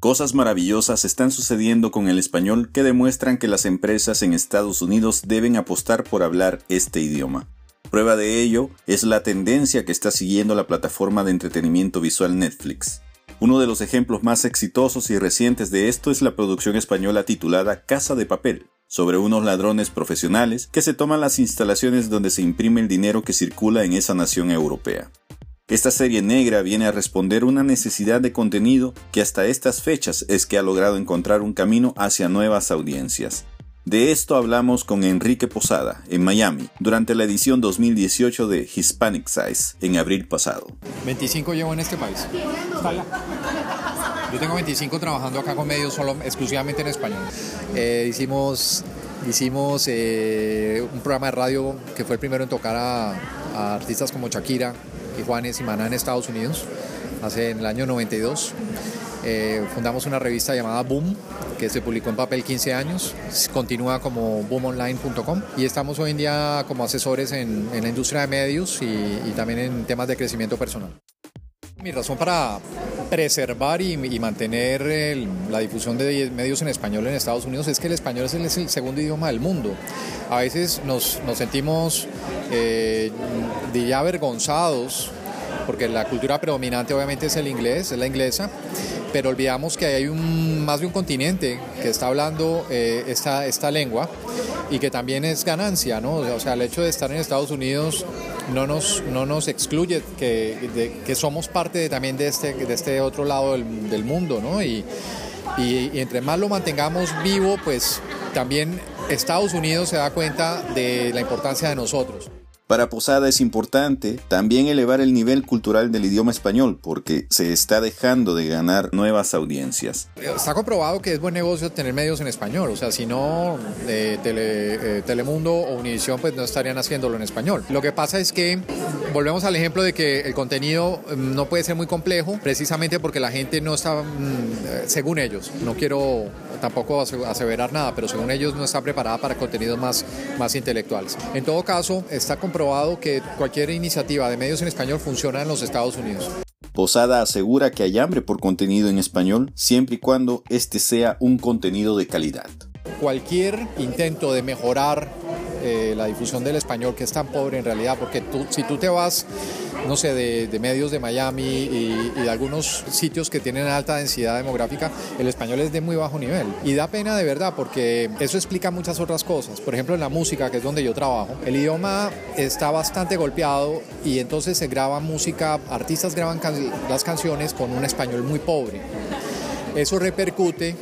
Cosas maravillosas están sucediendo con el español que demuestran que las empresas en Estados Unidos deben apostar por hablar este idioma. Prueba de ello es la tendencia que está siguiendo la plataforma de entretenimiento visual Netflix. Uno de los ejemplos más exitosos y recientes de esto es la producción española titulada Casa de Papel, sobre unos ladrones profesionales que se toman las instalaciones donde se imprime el dinero que circula en esa nación europea. Esta serie negra viene a responder una necesidad de contenido que hasta estas fechas es que ha logrado encontrar un camino hacia nuevas audiencias. De esto hablamos con Enrique Posada en Miami durante la edición 2018 de Hispanic Size en abril pasado. 25 llevo en este país. Yo tengo 25 trabajando acá con medios solo exclusivamente en español. Eh, hicimos hicimos eh, un programa de radio que fue el primero en tocar a, a artistas como Shakira, Juanes y Maná en Estados Unidos, hace en el año 92. Eh, fundamos una revista llamada Boom, que se publicó en papel 15 años, continúa como boomonline.com y estamos hoy en día como asesores en, la industria de medios y, también en temas de crecimiento personal. Mi razón para preservar y, mantener la difusión de medios en español en Estados Unidos es que el español es el, segundo idioma del mundo. A veces nos, sentimos eh, ya avergonzados porque la cultura predominante obviamente es el inglés, es la inglesa, pero olvidamos que hay un, más de un continente que está hablando eh, esta, esta lengua y que también es ganancia, ¿no? O sea, el hecho de estar en Estados Unidos no nos, no nos excluye que, somos parte también de este, de este otro lado del, mundo, ¿no? Y entre más lo mantengamos vivo, pues también Estados Unidos se da cuenta de la importancia de nosotros. Para Posada es importante también elevar el nivel cultural del idioma español porque se está dejando de ganar nuevas audiencias. Está comprobado que es buen negocio tener medios en español, o sea, si no, eh, eh, Telemundo o Univisión pues no estarían haciéndolo en español. Lo que pasa es que volvemos al ejemplo de que el contenido mm, no puede ser muy complejo precisamente porque la gente no está, mm, según ellos, no quiero tampoco aseverar nada, pero según ellos no está preparada para contenidos más, más intelectuales. En todo caso, está comprobado probado que cualquier iniciativa de medios en español funciona en los Estados Unidos. Posada asegura que hay hambre por contenido en español siempre y cuando este sea un contenido de calidad. Cualquier intento de mejorar eh, la difusión del español, que es tan pobre en realidad, porque tú, si tú te vas, no sé, de, medios de Miami y, de algunos sitios que tienen alta densidad demográfica, el español es de muy bajo nivel. Y da pena de verdad, porque eso explica muchas otras cosas. Por ejemplo, en la música, que es donde yo trabajo, el idioma está bastante golpeado y entonces se graba música, artistas graban las canciones con un español muy pobre. Eso repercute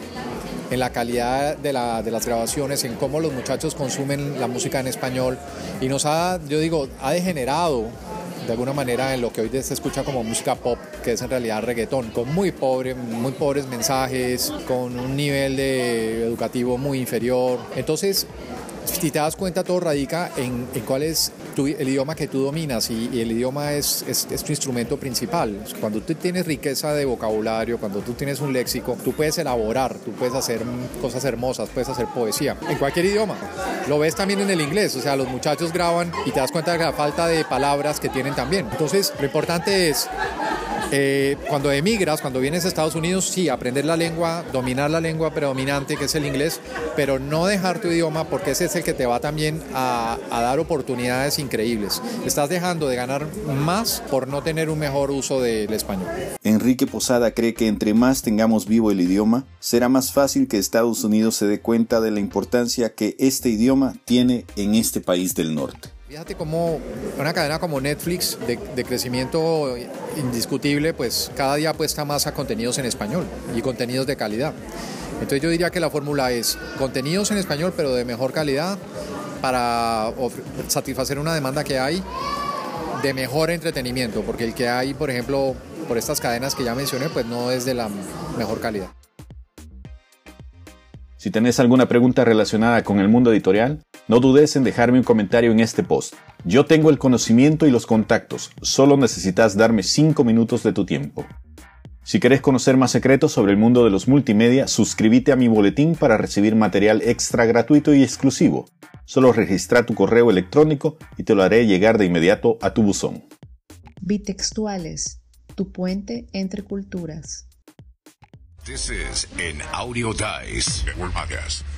en la calidad de, la, las grabaciones, en cómo los muchachos consumen la música en español y nos ha, yo digo, ha degenerado de alguna manera en lo que hoy se escucha como música pop, que es en realidad reggaetón, con muy, pobre, muy pobres mensajes, con un nivel educativo muy inferior. Entonces, si te das cuenta, todo radica en, cuál es el idioma que tú dominas y, el idioma es, es, tu instrumento principal. Cuando tú tienes riqueza de vocabulario, cuando tú tienes un léxico, tú puedes elaborar, tú puedes hacer cosas hermosas, puedes hacer poesía, en cualquier idioma. Lo ves también en el inglés, o sea, los muchachos graban y te das cuenta de la falta de palabras que tienen también. Entonces, lo importante es eh, cuando emigras, cuando vienes a Estados Unidos, sí, aprender la lengua, dominar la lengua predominante, que es el inglés, pero no dejar tu idioma porque ese es el que te va también a, a dar oportunidades increíbles. Estás dejando de ganar más por no tener un mejor uso del español. Enrique Posada cree que entre más tengamos vivo el idioma, será más fácil que Estados Unidos se dé cuenta de la importancia que este idioma tiene en este país del norte. Fíjate cómo una cadena como Netflix de, crecimiento indiscutible, pues cada día apuesta más a contenidos en español y contenidos de calidad. Entonces yo diría que la fórmula es contenidos en español pero de mejor calidad para satisfacer una demanda que hay de mejor entretenimiento, porque el que hay, por ejemplo, por estas cadenas que ya mencioné, pues no es de la mejor calidad. Si tenés alguna pregunta relacionada con el mundo editorial, no dudes en dejarme un comentario en este post. Yo tengo el conocimiento y los contactos, solo necesitas darme 5 minutos de tu tiempo. Si querés conocer más secretos sobre el mundo de los multimedia, suscríbete a mi boletín para recibir material extra gratuito y exclusivo. Solo registra tu correo electrónico y te lo haré llegar de inmediato a tu buzón. Bitextuales, tu puente entre culturas. This is an Audio Dice Network podcast.